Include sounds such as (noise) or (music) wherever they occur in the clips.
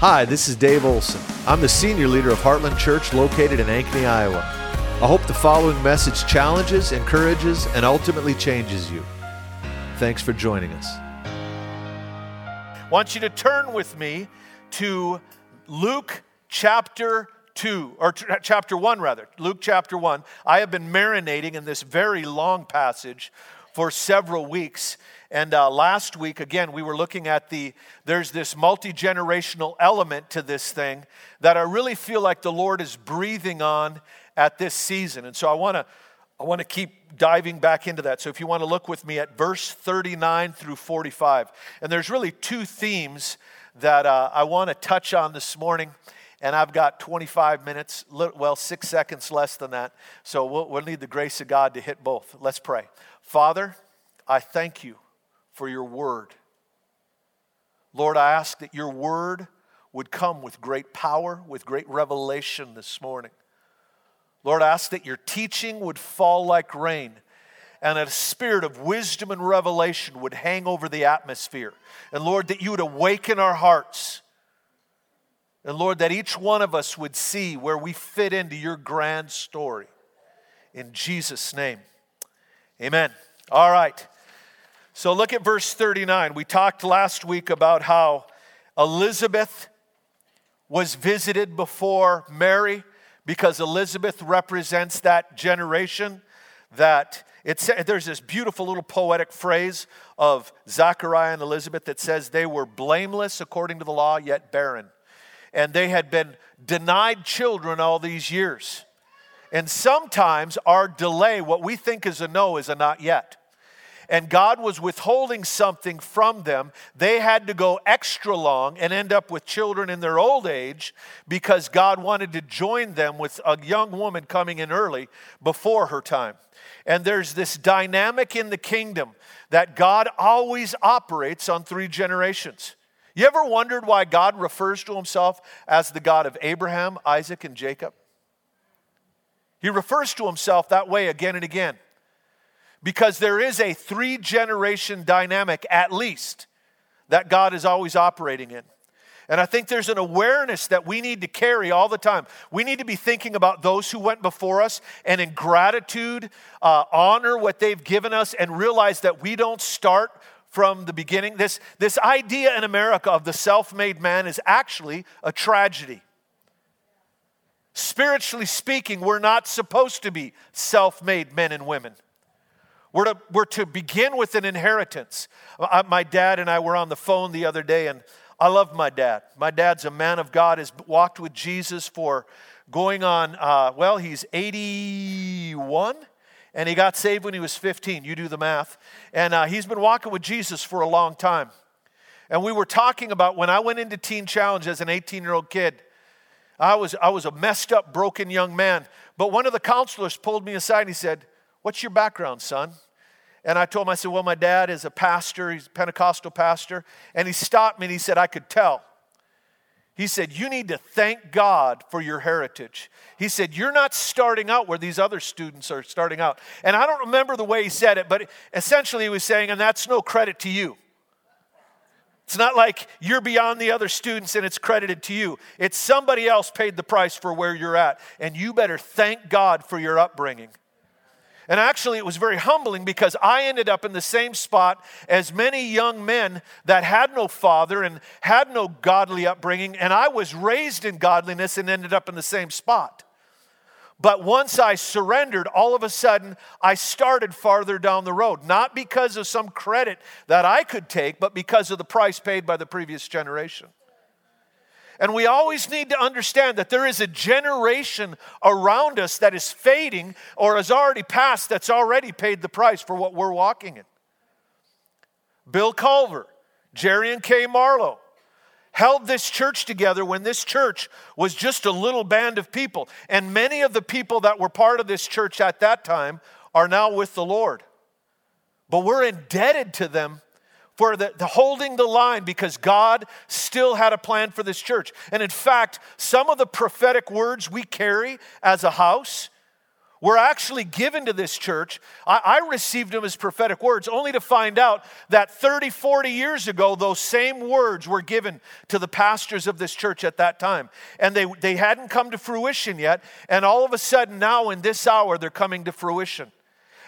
Hi, this is Dave Olson. I'm the senior leader of Heartland Church located in Ankeny, Iowa. I hope the following message challenges, encourages, and ultimately changes you. Thanks for joining us. I want you to turn with me to Luke chapter 2, or ch- chapter 1, rather. Luke chapter 1. I have been marinating in this very long passage for several weeks. And uh, last week, again, we were looking at the, there's this multi generational element to this thing that I really feel like the Lord is breathing on at this season. And so I want to. I want to keep diving back into that. So if you want to look with me at verse 39 through 45. And there's really two themes that uh, I want to touch on this morning. And I've got 25 minutes, well, six seconds less than that. So we'll, we'll need the grace of God to hit both. Let's pray. Father, I thank you for your word. Lord, I ask that your word would come with great power, with great revelation this morning. Lord, I ask that your teaching would fall like rain and a spirit of wisdom and revelation would hang over the atmosphere. And Lord, that you would awaken our hearts. And Lord, that each one of us would see where we fit into your grand story. In Jesus' name, amen. All right. So look at verse 39. We talked last week about how Elizabeth was visited before Mary because Elizabeth represents that generation that it's, there's this beautiful little poetic phrase of Zachariah and Elizabeth that says they were blameless according to the law, yet barren. And they had been denied children all these years. And sometimes our delay, what we think is a no, is a not yet and God was withholding something from them, they had to go extra long and end up with children in their old age because God wanted to join them with a young woman coming in early before her time. And there's this dynamic in the kingdom that God always operates on three generations. You ever wondered why God refers to himself as the God of Abraham, Isaac, and Jacob? He refers to himself that way again and again because there is a three generation dynamic, at least, that God is always operating in. And I think there's an awareness that we need to carry all the time. We need to be thinking about those who went before us and in gratitude, uh, honor what they've given us and realize that we don't start from the beginning. This, this idea in America of the self made man is actually a tragedy. Spiritually speaking, we're not supposed to be self made men and women. We're to, we're to begin with an inheritance. I, my dad and I were on the phone the other day, and I love my dad. My dad's a man of God, has walked with Jesus for going on, uh, well, he's 81 and he got saved when he was 15. You do the math. And uh, he's been walking with Jesus for a long time. And we were talking about when I went into Teen Challenge as an 18 year old kid, I was, I was a messed up, broken young man. But one of the counselors pulled me aside and he said, What's your background, son? And I told him, I said, Well, my dad is a pastor, he's a Pentecostal pastor. And he stopped me and he said, I could tell. He said, You need to thank God for your heritage. He said, You're not starting out where these other students are starting out. And I don't remember the way he said it, but essentially he was saying, And that's no credit to you. It's not like you're beyond the other students and it's credited to you. It's somebody else paid the price for where you're at. And you better thank God for your upbringing. And actually, it was very humbling because I ended up in the same spot as many young men that had no father and had no godly upbringing, and I was raised in godliness and ended up in the same spot. But once I surrendered, all of a sudden, I started farther down the road, not because of some credit that I could take, but because of the price paid by the previous generation. And we always need to understand that there is a generation around us that is fading or has already passed that's already paid the price for what we're walking in. Bill Culver, Jerry and Kay Marlowe held this church together when this church was just a little band of people. And many of the people that were part of this church at that time are now with the Lord. But we're indebted to them for the, the, holding the line because God still had a plan for this church. And in fact, some of the prophetic words we carry as a house were actually given to this church. I, I, received them as prophetic words, only to find out that 30, 40 years ago, those same words were given to the pastors of this church at that time. And they, they hadn't come to fruition yet. And all of a sudden, now in this hour, they're coming to fruition.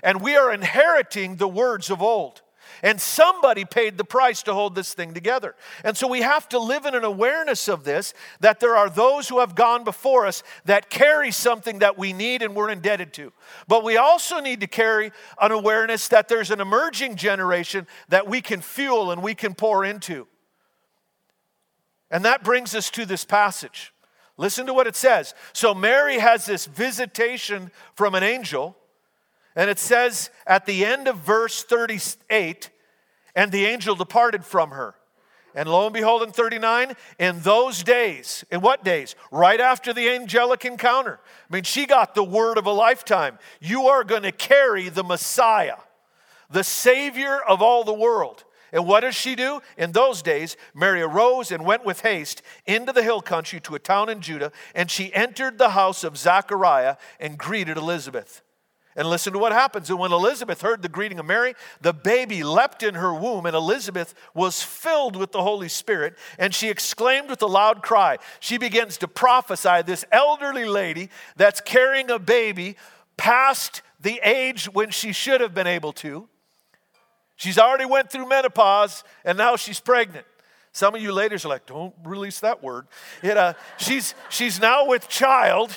And we are inheriting the words of old. And somebody paid the price to hold this thing together. And so we have to live in an awareness of this that there are those who have gone before us that carry something that we need and we're indebted to. But we also need to carry an awareness that there's an emerging generation that we can fuel and we can pour into. And that brings us to this passage. Listen to what it says. So Mary has this visitation from an angel. And it says at the end of verse 38, and the angel departed from her. And lo and behold, in 39, in those days, in what days? Right after the angelic encounter. I mean, she got the word of a lifetime. You are going to carry the Messiah, the Savior of all the world. And what does she do? In those days, Mary arose and went with haste into the hill country to a town in Judah, and she entered the house of Zachariah and greeted Elizabeth. And listen to what happens. And when Elizabeth heard the greeting of Mary, the baby leapt in her womb, and Elizabeth was filled with the Holy Spirit. And she exclaimed with a loud cry. She begins to prophesy this elderly lady that's carrying a baby past the age when she should have been able to. She's already went through menopause, and now she's pregnant. Some of you ladies are like, don't release that word. It, uh, she's, she's now with child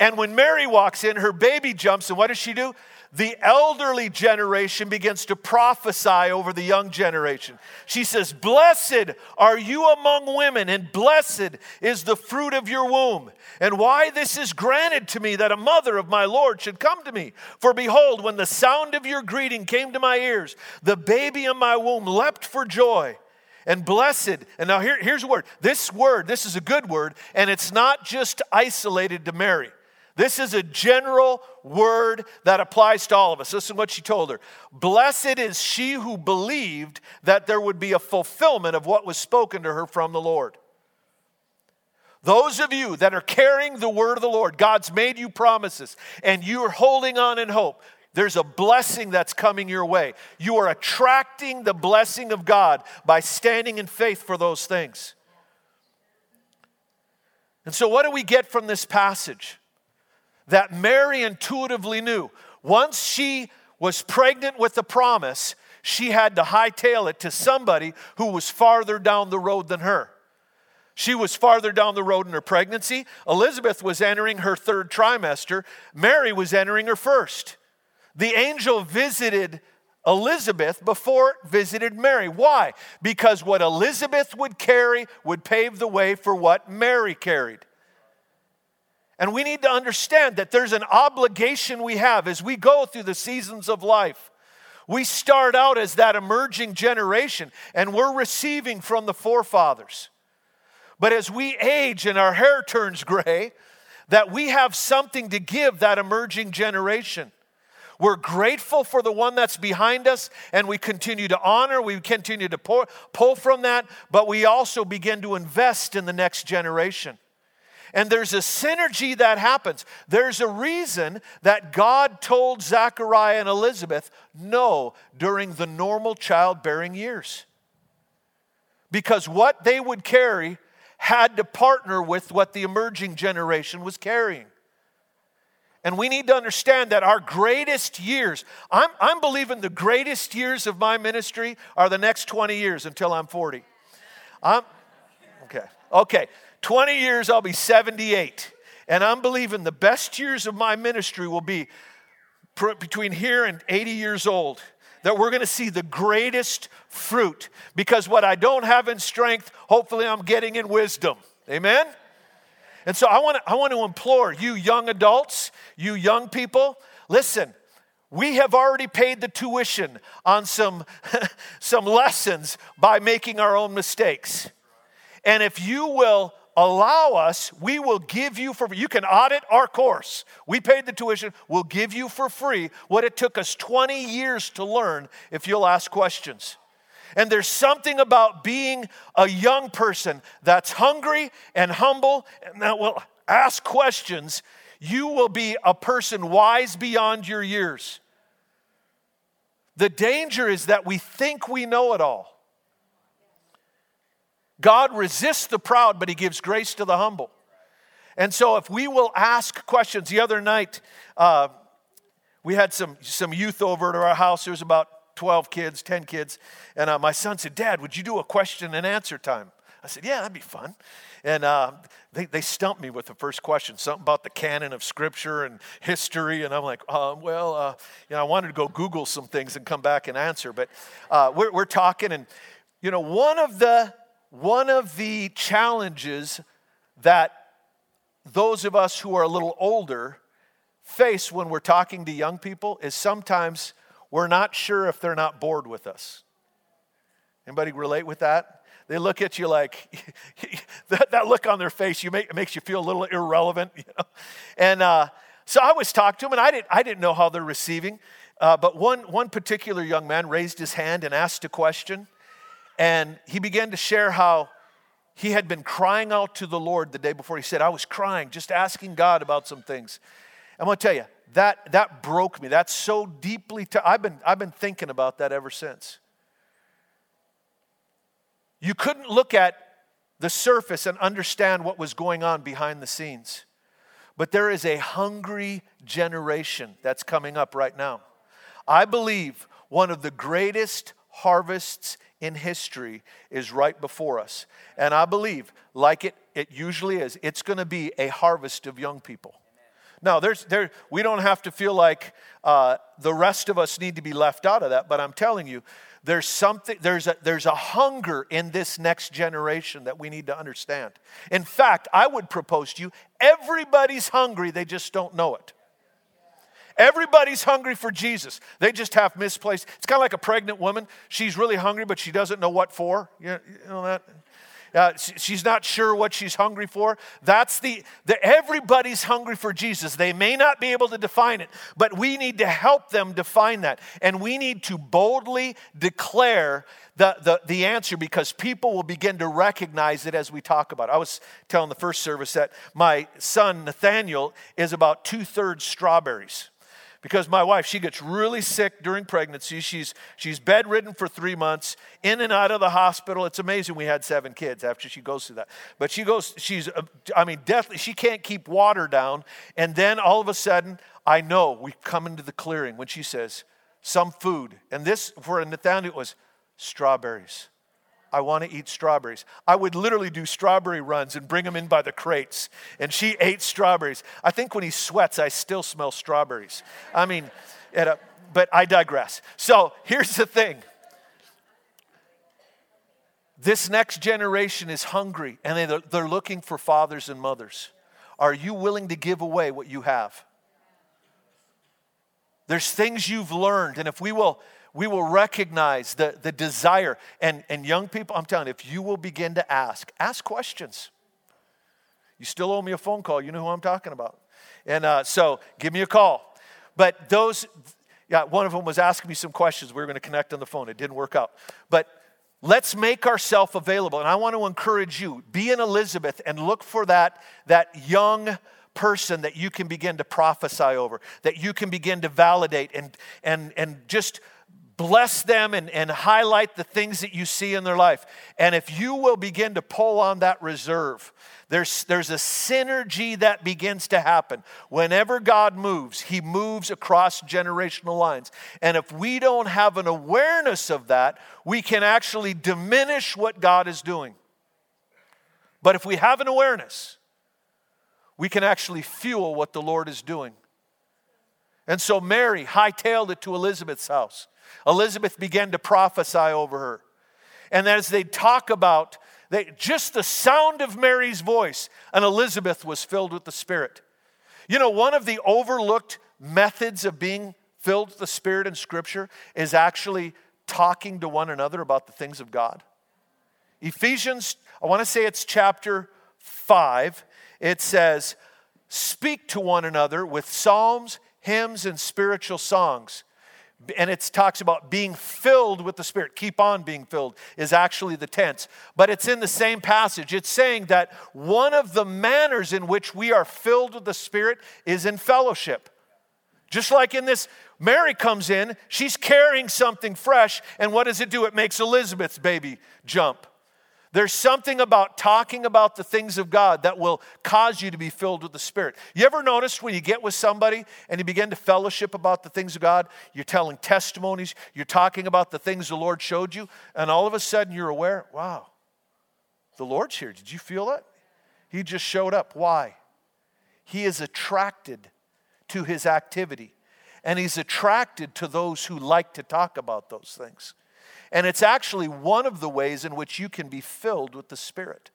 and when Mary walks in, her baby jumps, and what does she do? The elderly generation begins to prophesy over the young generation. She says, Blessed are you among women, and blessed is the fruit of your womb. And why this is granted to me that a mother of my Lord should come to me. For behold, when the sound of your greeting came to my ears, the baby in my womb leapt for joy and blessed. And now here, here's a word. This word, this is a good word, and it's not just isolated to Mary. This is a general word that applies to all of us. Listen to what she told her. Blessed is she who believed that there would be a fulfillment of what was spoken to her from the Lord. Those of you that are carrying the word of the Lord, God's made you promises, and you're holding on in hope. There's a blessing that's coming your way. You are attracting the blessing of God by standing in faith for those things. And so, what do we get from this passage? That Mary intuitively knew. Once she was pregnant with the promise, she had to hightail it to somebody who was farther down the road than her. She was farther down the road in her pregnancy. Elizabeth was entering her third trimester. Mary was entering her first. The angel visited Elizabeth before it visited Mary. Why? Because what Elizabeth would carry would pave the way for what Mary carried. And we need to understand that there's an obligation we have as we go through the seasons of life. We start out as that emerging generation and we're receiving from the forefathers. But as we age and our hair turns gray, that we have something to give that emerging generation. We're grateful for the one that's behind us, and we continue to honor, we continue to pull, pull from that, but we also begin to invest in the next generation. And there's a synergy that happens. There's a reason that God told Zachariah and Elizabeth no during the normal childbearing years. Because what they would carry had to partner with what the emerging generation was carrying. And we need to understand that our greatest years, I'm, I'm believing the greatest years of my ministry are the next 20 years until I'm 40. I'm, okay, okay. 20 years, I'll be 78. And I'm believing the best years of my ministry will be between here and 80 years old. That we're going to see the greatest fruit. Because what I don't have in strength, hopefully I'm getting in wisdom. Amen? And so I want to, I want to implore you, young adults, you young people, listen, we have already paid the tuition on some, (laughs) some lessons by making our own mistakes. And if you will allow us, we will give you for you can audit our course. We paid the tuition, we'll give you for free what it took us 20 years to learn if you'll ask questions. And there's something about being a young person that's hungry and humble and that will ask questions. You will be a person wise beyond your years. The danger is that we think we know it all. God resists the proud, but He gives grace to the humble. And so, if we will ask questions, the other night uh, we had some, some youth over to our house. There was about 12 kids, 10 kids. And uh, my son said, Dad, would you do a question and answer time? I said, Yeah, that'd be fun. And uh, they, they stumped me with the first question, something about the canon of scripture and history. And I'm like, uh, Well, uh, you know, I wanted to go Google some things and come back and answer. But uh, we're, we're talking, and, you know, one of the one of the challenges that those of us who are a little older face when we're talking to young people is sometimes we're not sure if they're not bored with us. Anybody relate with that? They look at you like (laughs) that, that look on their face. You make, makes you feel a little irrelevant, (laughs) you know. And uh, so I was talking to them, and I didn't I didn't know how they're receiving. Uh, but one one particular young man raised his hand and asked a question, and he began to share how he had been crying out to the Lord the day before. He said, "I was crying, just asking God about some things." I'm going to tell you, that, that broke me. That's so deeply, t- I've, been, I've been thinking about that ever since. You couldn't look at the surface and understand what was going on behind the scenes. But there is a hungry generation that's coming up right now. I believe one of the greatest harvests in history is right before us. And I believe, like it, it usually is, it's going to be a harvest of young people. Now, there's, there, we don't have to feel like uh, the rest of us need to be left out of that, but I'm telling you, there's something, there's a, there's a hunger in this next generation that we need to understand. In fact, I would propose to you everybody's hungry, they just don't know it. Everybody's hungry for Jesus. They just have misplaced. It's kind of like a pregnant woman. She's really hungry, but she doesn't know what for. You know, that? Uh, she's not sure what she's hungry for. That's the, the, everybody's hungry for Jesus. They may not be able to define it, but we need to help them define that. And we need to boldly declare the, the, the answer because people will begin to recognize it as we talk about it. I was telling the first service that my son Nathaniel is about two thirds strawberries because my wife she gets really sick during pregnancy. She's she's bedridden for three months in and out of the hospital. It's amazing we had seven kids after she goes through that. But she goes she's uh, i mean deathly she can't keep water down. And then all of a sudden i know we come into the clearing when she says some food. And this for nathaniel was strawberries I want to eat strawberries. I would literally do strawberry runs and bring them in by the crates. And she (laughs) ate strawberries. I think when he sweats, I still smell strawberries. I mean, a, but I digress. So here's the thing this next generation is hungry and they're looking for fathers and mothers. Are you willing to give away what you have? There's things you've learned, and if we will we will recognize the, the desire. And, and young people, I'm telling you, if you will begin to ask, ask questions. You still owe me a phone call. You know who I'm talking about. And uh, so give me a call. But those, yeah, one of them was asking me some questions. We were going to connect on the phone. It didn't work out. But let's make ourselves available. And I want to encourage you be an Elizabeth and look for that, that young person that you can begin to prophesy over, that you can begin to validate and, and, and just bless them and, and highlight the things that you see in their life. And if you will begin to pull on that reserve, there's, there's a synergy that begins to happen. Whenever God moves, He moves across generational lines. And if we don't have an awareness of that, we can actually diminish what God is doing. But if we have an awareness, we can actually fuel what the Lord is doing. And so Mary hightailed it to Elizabeth's house. Elizabeth began to prophesy over her. And as they talk about they, just the sound of Mary's voice, and Elizabeth was filled with the Spirit. You know, one of the overlooked methods of being filled with the Spirit in Scripture is actually talking to one another about the things of God. Ephesians, I want to say it's chapter 5, it says, Speak to one another with psalms, hymns, and spiritual songs and it talks about being filled with the Spirit. Keep on being filled is actually the tense. But it's in the same passage. It's saying that one of the manners in which we are filled with the Spirit is in fellowship. Just like in this, Mary comes in, she's carrying something fresh, and what does it do? It makes Elizabeth's baby jump. There's something about talking about the things of God that will cause you to be filled with the Spirit. You ever notice when you get with somebody and you begin to fellowship about the things of God, you're telling testimonies, you're talking about the things the Lord showed you, and all of a sudden you're aware, wow, the Lord's here. Did you feel it? He just showed up. Why? He is attracted to his activity, and he's attracted to those who like to talk about those things. And it's actually one of the ways in which you can be filled with the Spirit.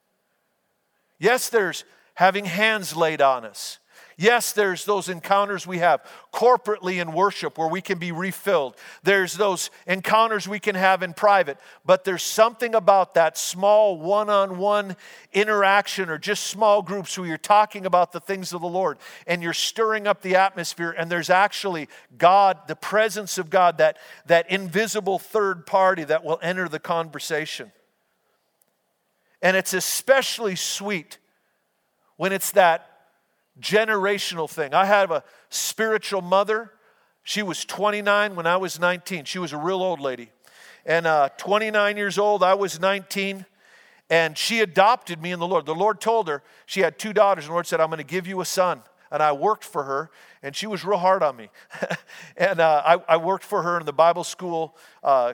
Yes, there's having hands laid on us. Yes, there's those encounters we have corporately in worship where we can be refilled. There's those encounters we can have in private. But there's something about that small one on one interaction or just small groups where you're talking about the things of the Lord and you're stirring up the atmosphere. And there's actually God, the presence of God, that, that invisible third party that will enter the conversation. And it's especially sweet when it's that generational thing. I have a spiritual mother. She was 29 when I was 19. She was a real old lady. And uh, 29 years old, I was 19. And she adopted me in the Lord. The Lord told her she had two daughters, and the Lord said, I'm going to give you a son. And I worked for her, and she was real hard on me. (laughs) and uh, I, I, worked for her in the Bible school uh,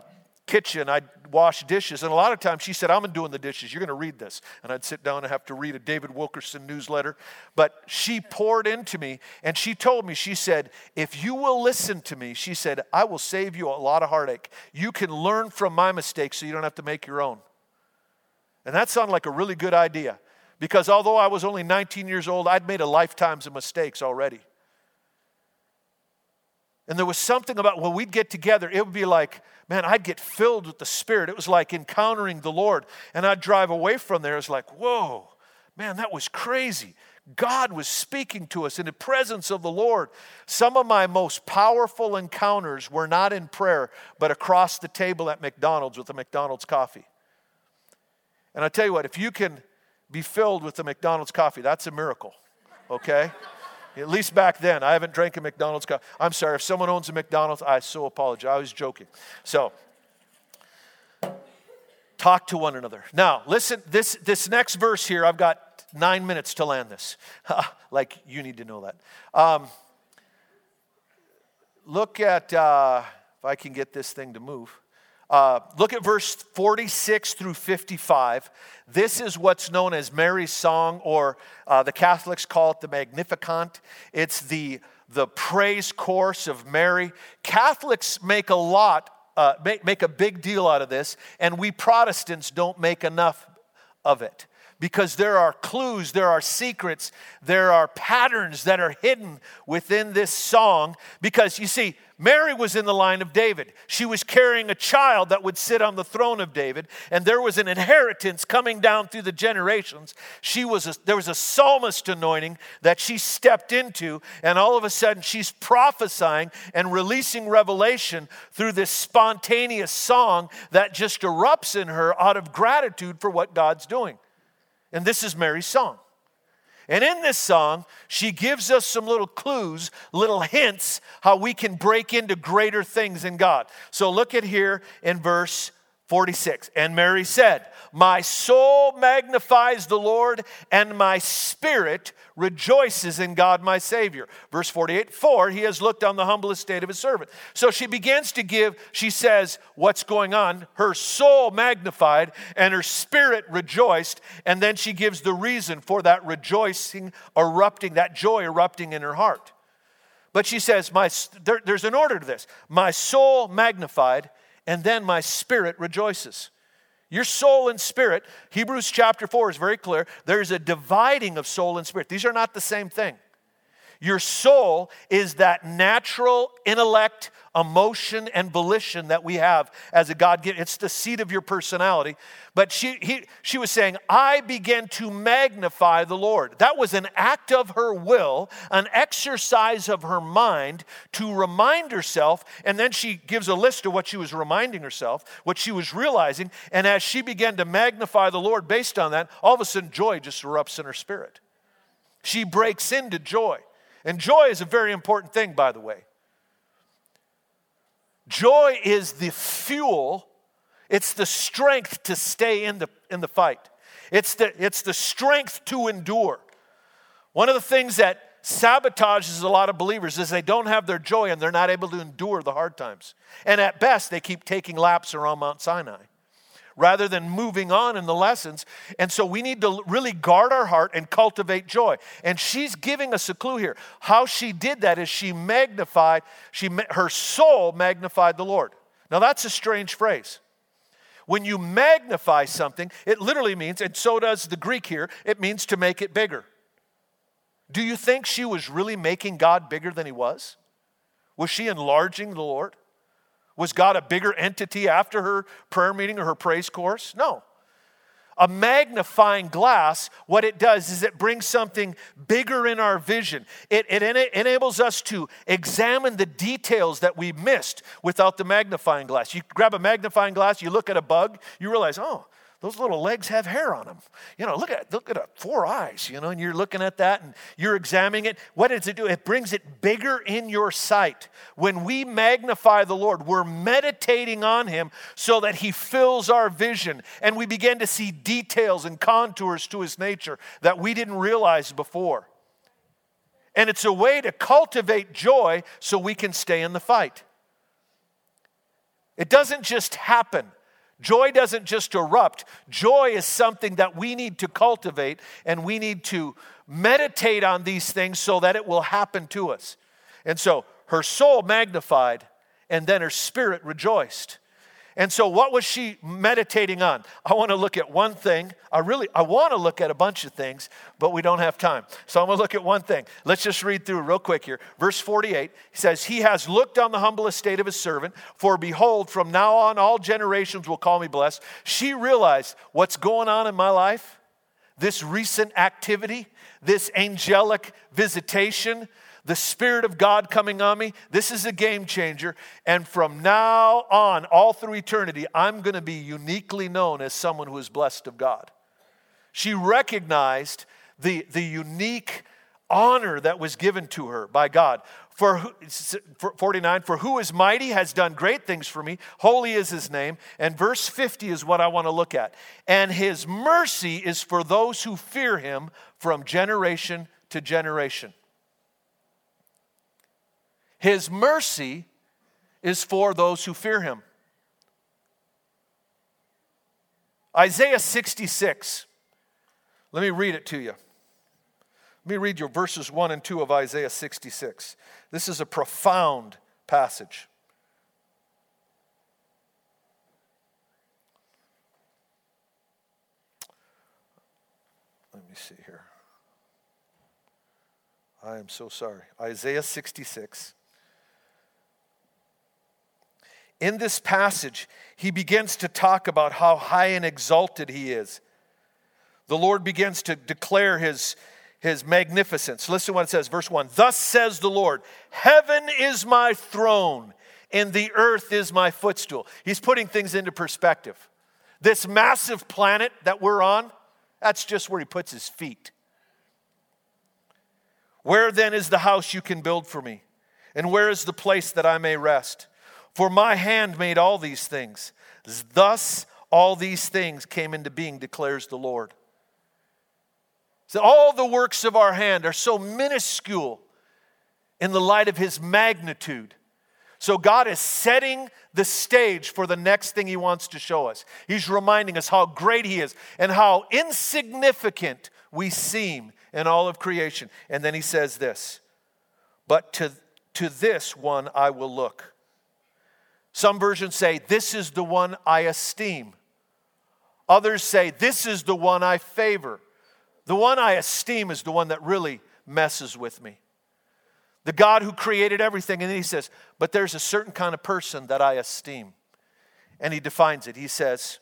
kitchen, I'd wash dishes. And a lot of times she said, I'm doing the dishes. You're going to read this. And I'd sit down and have to read a David Wilkerson newsletter. But she poured into me and she told me, she said, if you will listen to me, she said, I will save you a lot of heartache. You can learn from my mistakes so you don't have to make your own. And that sounded like a really good idea because although I was only 19 years old, I'd made a lifetimes of mistakes already. And there was something about when we'd get together, it would be like, man, I'd get filled with the Spirit. It was like encountering the Lord. And I'd drive away from there. It's like, whoa, man, that was crazy. God was speaking to us in the presence of the Lord. Some of my most powerful encounters were not in prayer, but across the table at McDonald's with a McDonald's coffee. And I tell you what, if you can be filled with the McDonald's coffee, that's a miracle, okay? At least back then. I haven't drank a McDonald's coffee. I'm sorry, if someone owns a McDonald's, I so apologize. I was joking. So, talk to one another. Now, listen, this, this next verse here, I've got nine minutes to land this. (laughs) like, you need to know that. Um, look at, uh, if I can get this thing to move. Uh, look at verse 46 through 55. This is what's known as Mary's song, or uh, the Catholics call it the Magnificat. It's the, the praise course of Mary. Catholics make a lot, uh, make, make a big deal out of this, and we Protestants don't make enough of it because there are clues, there are secrets, there are patterns that are hidden within this song. Because you see, Mary was in the line of David. She was carrying a child that would sit on the throne of David, and there was an inheritance coming down through the generations. She was a, there was a psalmist anointing that she stepped into, and all of a sudden she's prophesying and releasing revelation through this spontaneous song that just erupts in her out of gratitude for what God's doing. And this is Mary's song. And in this song, she gives us some little clues, little hints how we can break into greater things in God. So look at here in verse 46. And Mary said, My soul magnifies the Lord, and my spirit rejoices in God my Savior. Verse 48 For he has looked on the humble estate of his servant. So she begins to give, she says, What's going on? Her soul magnified, and her spirit rejoiced. And then she gives the reason for that rejoicing erupting, that joy erupting in her heart. But she says, my, there, There's an order to this. My soul magnified and then my spirit rejoices. Your soul and spirit, Hebrews chapter 4 is very clear. There's a dividing of soul and spirit. These are not the same thing. Your soul is that natural intellect, emotion, and volition that we have as a God given. It's the seat of your personality. But she, he, she was saying, I began to magnify the Lord. That was an act of her will, an exercise of her mind to remind herself. And then she gives a list of what she was reminding herself, what she was realizing. And as she began to magnify the Lord based on that, all of a sudden joy just erupts in her spirit. She breaks into joy. And joy is a very important thing, by the way. Joy is the fuel, it's the strength to stay in the, in the fight, it's the, it's the strength to endure. One of the things that sabotages a lot of believers is they don't have their joy and they're not able to endure the hard times. And at best, they keep taking laps around Mount Sinai rather than moving on in the lessons. And so we need to really guard our heart and cultivate joy. And she's giving us a clue here. How she did that is she magnified, she her soul magnified the Lord. Now that's a strange phrase. When you magnify something, it literally means, and so does the Greek here, it means to make it bigger. Do you think she was really making God bigger than he was? Was she enlarging the Lord? Was God a bigger entity after her prayer meeting or her praise course? No. A magnifying glass, what it does is it brings something bigger in our vision. It, it, it enables us to examine the details that we missed without the magnifying glass. You grab a magnifying glass, you look at a bug, you realize, oh, those little legs have hair on them. You know, look at look at a, four eyes. You know, and you're looking at that and you're examining it. What does it do? It brings it bigger in your sight. When we magnify the Lord, we're meditating on Him so that He fills our vision, and we begin to see details and contours to His nature that we didn't realize before. And it's a way to cultivate joy so we can stay in the fight. It doesn't just happen. Joy doesn't just erupt, joy is something that we need to cultivate and we need to meditate on these things so that it will happen to us. And so her soul magnified and then her spirit rejoiced. And so, what was she meditating on? I want to look at one thing. I really, I want to look at a bunch of things, but we don't have time. So, I'm going to look at one thing. Let's just read through real quick here. Verse 48 he says, He has looked on the humble estate of his servant, for behold, from now on all generations will call me blessed. She realized what's going on in my life, this recent activity, this angelic visitation, the Spirit of God coming on me. This is a game changer. And from now on, all through eternity, I'm going to be uniquely known as someone who is blessed of God. She recognized the, the unique honor that was given to her by God. For, for 49, for who is mighty has done great things for me. Holy is his name. And verse 50 is what I want to look at. And his mercy is for those who fear him from generation to generation. His mercy is for those who fear him. Isaiah 66. Let me read it to you. Let me read your verses 1 and 2 of Isaiah 66. This is a profound passage. Let me see here. I am so sorry. Isaiah 66. In this passage, he begins to talk about how high and exalted he is. The Lord begins to declare his, his magnificence. Listen to what it says, verse 1 Thus says the Lord, Heaven is my throne, and the earth is my footstool. He's putting things into perspective. This massive planet that we're on, that's just where he puts his feet. Where then is the house you can build for me? And where is the place that I may rest? For my hand made all these things. Thus all these things came into being, declares the Lord. So all the works of our hand are so minuscule in the light of his magnitude. So God is setting the stage for the next thing he wants to show us. He's reminding us how great he is and how insignificant we seem in all of creation. And then he says this, but to, to this one I will look some versions say, This is the one I esteem. Others say, This is the one I favor. The one I esteem is the one that really messes with me. the God who created everything. And then he says, But there's a certain kind of person that I esteem. And he defines it. He says,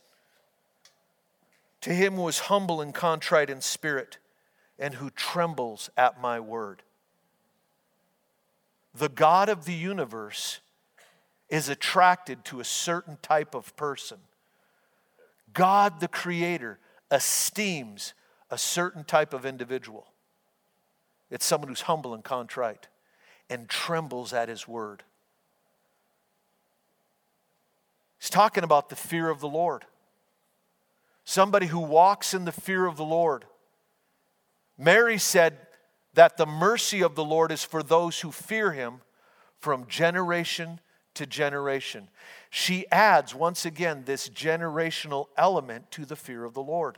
To him who is humble and contrite in spirit and who trembles at my word. The God of the universe is attracted to a certain type of person. God, the Creator, esteems a certain type of individual. It's someone who's humble and contrite and trembles at His word. He's talking about the fear of the Lord. Somebody who walks in the fear of the Lord. Mary said that the mercy of the Lord is for those who fear Him from generation to generation. She adds, once again, this generational element to the fear of the Lord.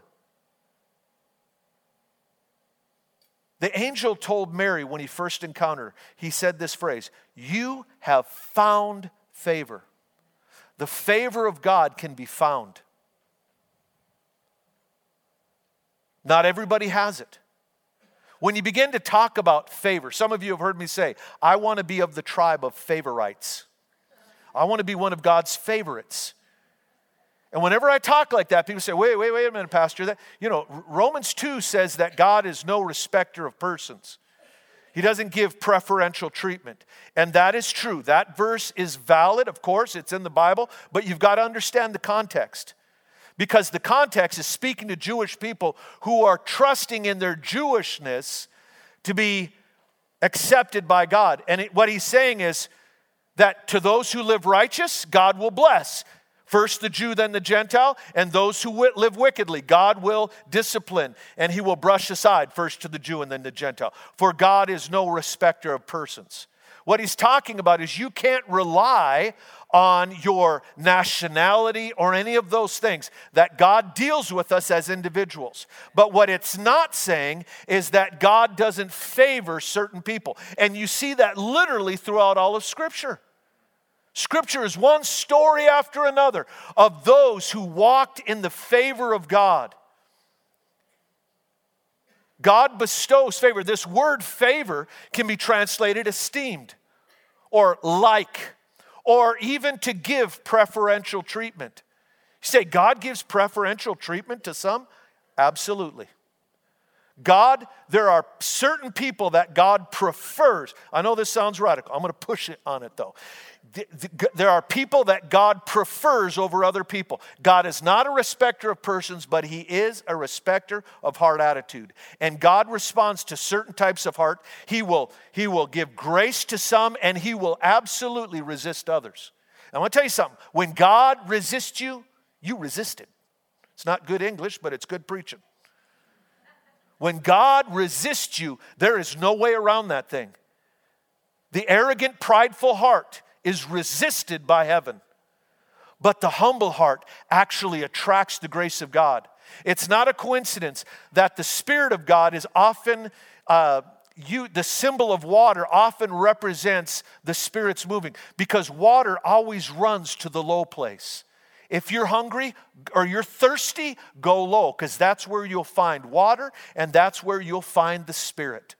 The angel told Mary when he first encountered her, he said this phrase You have found favor. The favor of God can be found. Not everybody has it. When you begin to talk about favor, some of you have heard me say, I want to be of the tribe of favorites. I want to be one of God's favorites. And whenever I talk like that, people say, wait, wait, wait a minute, Pastor. That, you know, Romans 2 says that God is no respecter of persons. He doesn't give preferential treatment. And that is true. That verse is valid, of course, it's in the Bible, but you've got to understand the context. Because the context is speaking to Jewish people who are trusting in their Jewishness to be accepted by God. And it, what he's saying is, that to those who live righteous, God will bless. First the Jew, then the Gentile, and those who live wickedly, God will discipline, and he will brush aside, first to the Jew and then the Gentile. For God is no respecter of persons. What he's talking about is you can't rely on your nationality or any of those things, that God deals with us as individuals. But what it's not saying is that God doesn't favor certain people. And you see that literally throughout all of Scripture. Scripture is one story after another of those who walked in the favor of God. God bestows favor. This word favor can be translated esteemed or like or even to give preferential treatment. You say, God gives preferential treatment to some? Absolutely. God, there are certain people that God prefers. I know this sounds radical. I'm going to push it on it though there are people that God prefers over other people. God is not a respecter of persons, but He is a respecter of heart attitude. And God responds to certain types of heart. He will, he will give grace to some, and He will absolutely resist others. I want to tell you something. When God resists you, you resist it. It's not good English, but it's good preaching. When God resists you, there is no way around that thing. The arrogant, prideful heart is resisted by heaven. But the humble heart actually attracts the grace of God. It's not a coincidence that the Spirit of God is often, uh, you, the symbol of water often represents the Spirit's moving because water always runs to the low place. If you're hungry or you're thirsty, go low because that's where you'll find water and that's where you'll find the Spirit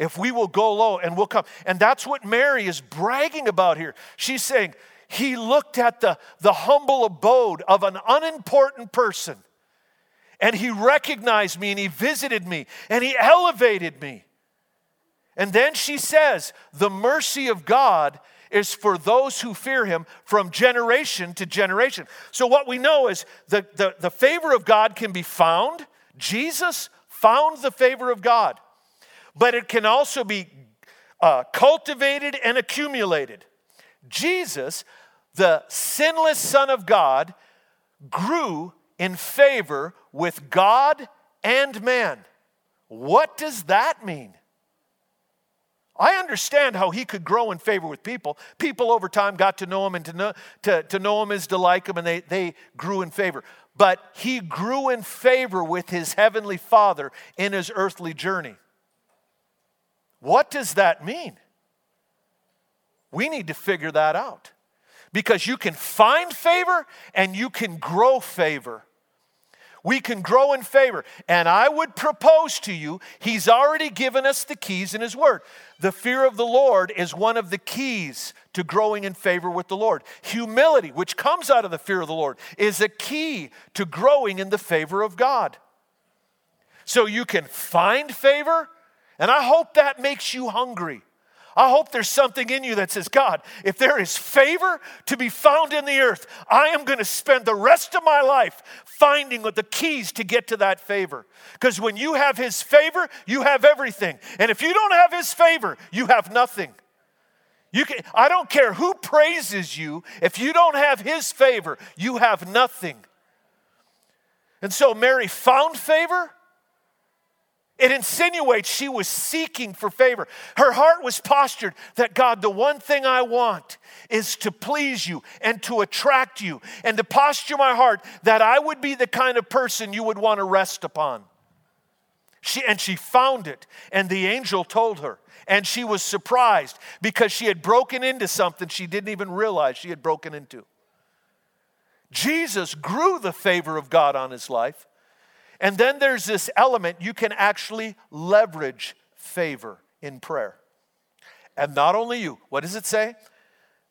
if we will go low and we'll come. And that's what Mary is bragging about here. She's saying, He looked at the, the humble abode of an unimportant person, and He recognized me, and He visited me, and He elevated me. And then she says, The mercy of God is for those who fear him from generation to generation. So, what we know is the, the, the favor of God can be found. Jesus found the favor of God but it can also be uh, cultivated and accumulated. Jesus, the sinless Son of God, grew in favor with God and man. What does that mean? I understand how he could grow in favor with people. People over time got to know him and to know, to, to know him as to like him, and they, they grew in favor. But he grew in favor with his heavenly Father in his earthly journey. What does that mean? We need to figure that out because you can find favor and you can grow favor. we can grow in favor. And I would propose to you, He's already given us the keys in His Word. The fear of the Lord is one of the keys to growing in favor with the Lord. Humility, which comes out of the fear of the Lord, is a key to growing in the favor of God. So you can find favor, and I hope that makes you hungry. I hope there's something in you that says, God, if there is favor to be found in the earth, I am going to spend the rest of my life finding the keys to get to that favor. Because when you have His favor, you have everything. And if you don't have His favor, you have nothing. You can, I don't care who praises you, if you don't have His favor, you have nothing. And so Mary found favor it insinuates she was seeking for favor. Her heart was postured that God, the one thing I want is to please you and to attract you and to posture my heart that I would be the kind of person you would want to rest upon. She, and she found it, and the angel told her. And she was surprised because she had broken into something she didn't even realize she had broken into. Jesus grew the favor of God on his life and then there's this element you can actually leverage favor in prayer. And not only you, what does it say?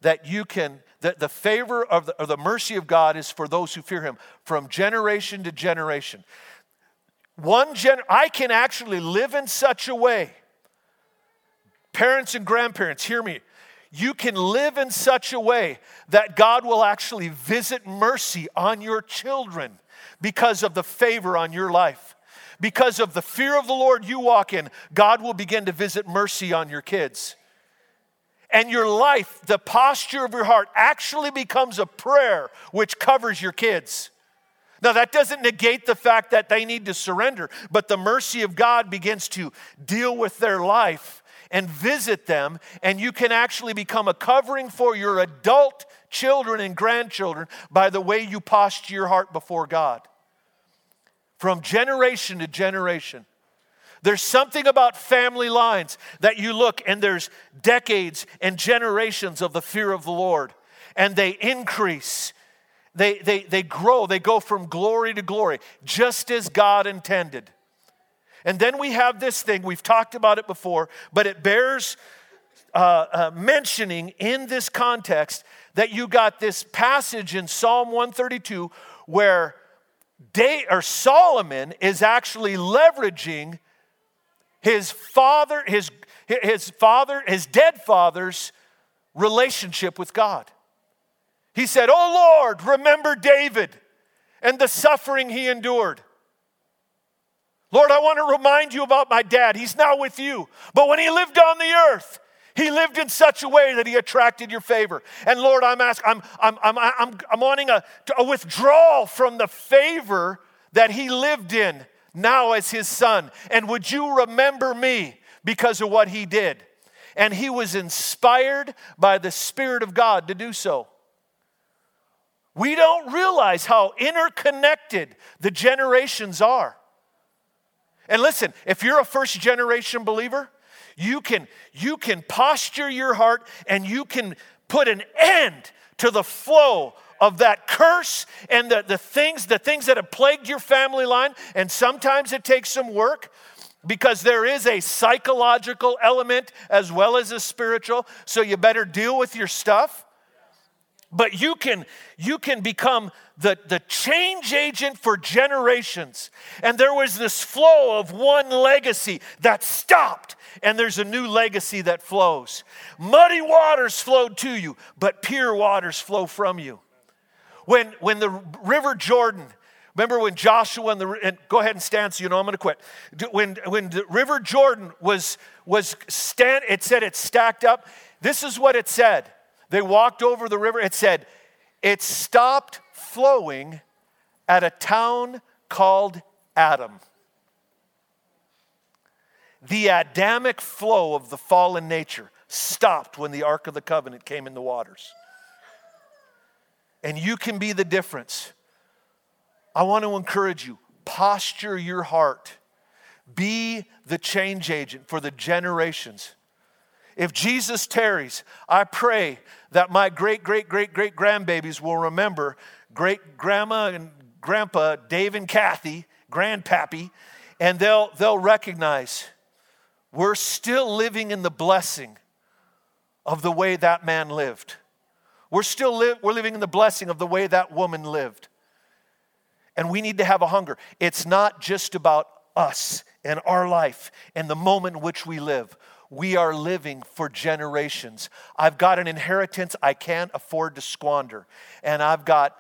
That you can, that the favor of the, or the mercy of God is for those who fear Him from generation to generation. One gen, I can actually live in such a way. Parents and grandparents, hear me. You can live in such a way that God will actually visit mercy on your children because of the favor on your life. Because of the fear of the Lord you walk in, God will begin to visit mercy on your kids. And your life, the posture of your heart, actually becomes a prayer which covers your kids. Now, that doesn't negate the fact that they need to surrender, but the mercy of God begins to deal with their life and visit them, and you can actually become a covering for your adult children and grandchildren by the way you posture your heart before God. From generation to generation. There's something about family lines that you look and there's decades and generations of the fear of the Lord, and they increase. They, they, they grow, they go from glory to glory, just as God intended. And then we have this thing, we've talked about it before, but it bears uh, uh, mentioning in this context that you got this passage in Psalm 132 where Day, or Solomon is actually leveraging his father, his, his father, his dead father's relationship with God. He said, Oh Lord, remember David and the suffering he endured. Lord, I want to remind you about my dad. He's now with you. But when he lived on the earth, he lived in such a way that he attracted your favor. And Lord, I'm asking, I'm, I'm, I'm, I'm, I'm wanting a, a withdrawal from the favor that he lived in now as his son. And would you remember me because of what he did? And he was inspired by the Spirit of God to do so. We don't realize how interconnected the generations are. And listen, if you're a first generation believer, you can, you can posture your heart and you can put an end to the flow of that curse and the, the things the things that have plagued your family line. And sometimes it takes some work because there is a psychological element as well as a spiritual. So you better deal with your stuff but you can you can become the, the change agent for generations and there was this flow of one legacy that stopped and there's a new legacy that flows muddy waters flowed to you but pure waters flow from you when when the river jordan Remember when Joshua and the and go ahead and stand so you know I'm going to quit. When when the river Jordan was was stand it said it stacked up. This is what it said. They walked over the river. It said, it stopped flowing at a town called Adam. The Adamic flow of the fallen nature stopped when the Ark of the Covenant came in the waters. And you can be the difference. I want to encourage you posture your heart, be the change agent for the generations if Jesus tarries, I pray that my great, great, great, great grandbabies will remember great grandma and Grandpa Dave and Kathy, Grandpappy, and they'll, they'll recognize we're still living in the blessing of the way that man lived. We're still li- we're living in the blessing of the way that woman lived. And we need to have a hunger. It's not just about us and our life and the moment in which we live. We are living for generations. I've got an inheritance I can't afford to squander. And I've got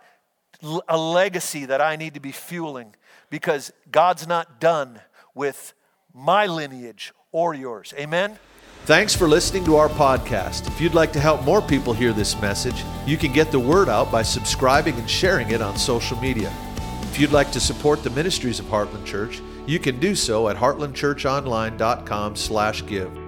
a legacy that I need to be fueling because God's not done with my lineage or yours. Amen? Thanks for listening to our podcast. If you'd like to help more people hear this message, you can get the word out by subscribing and sharing it on social media. If you'd like to support the ministries of Heartland Church, you can do so at heartlandchurchonline.com/give.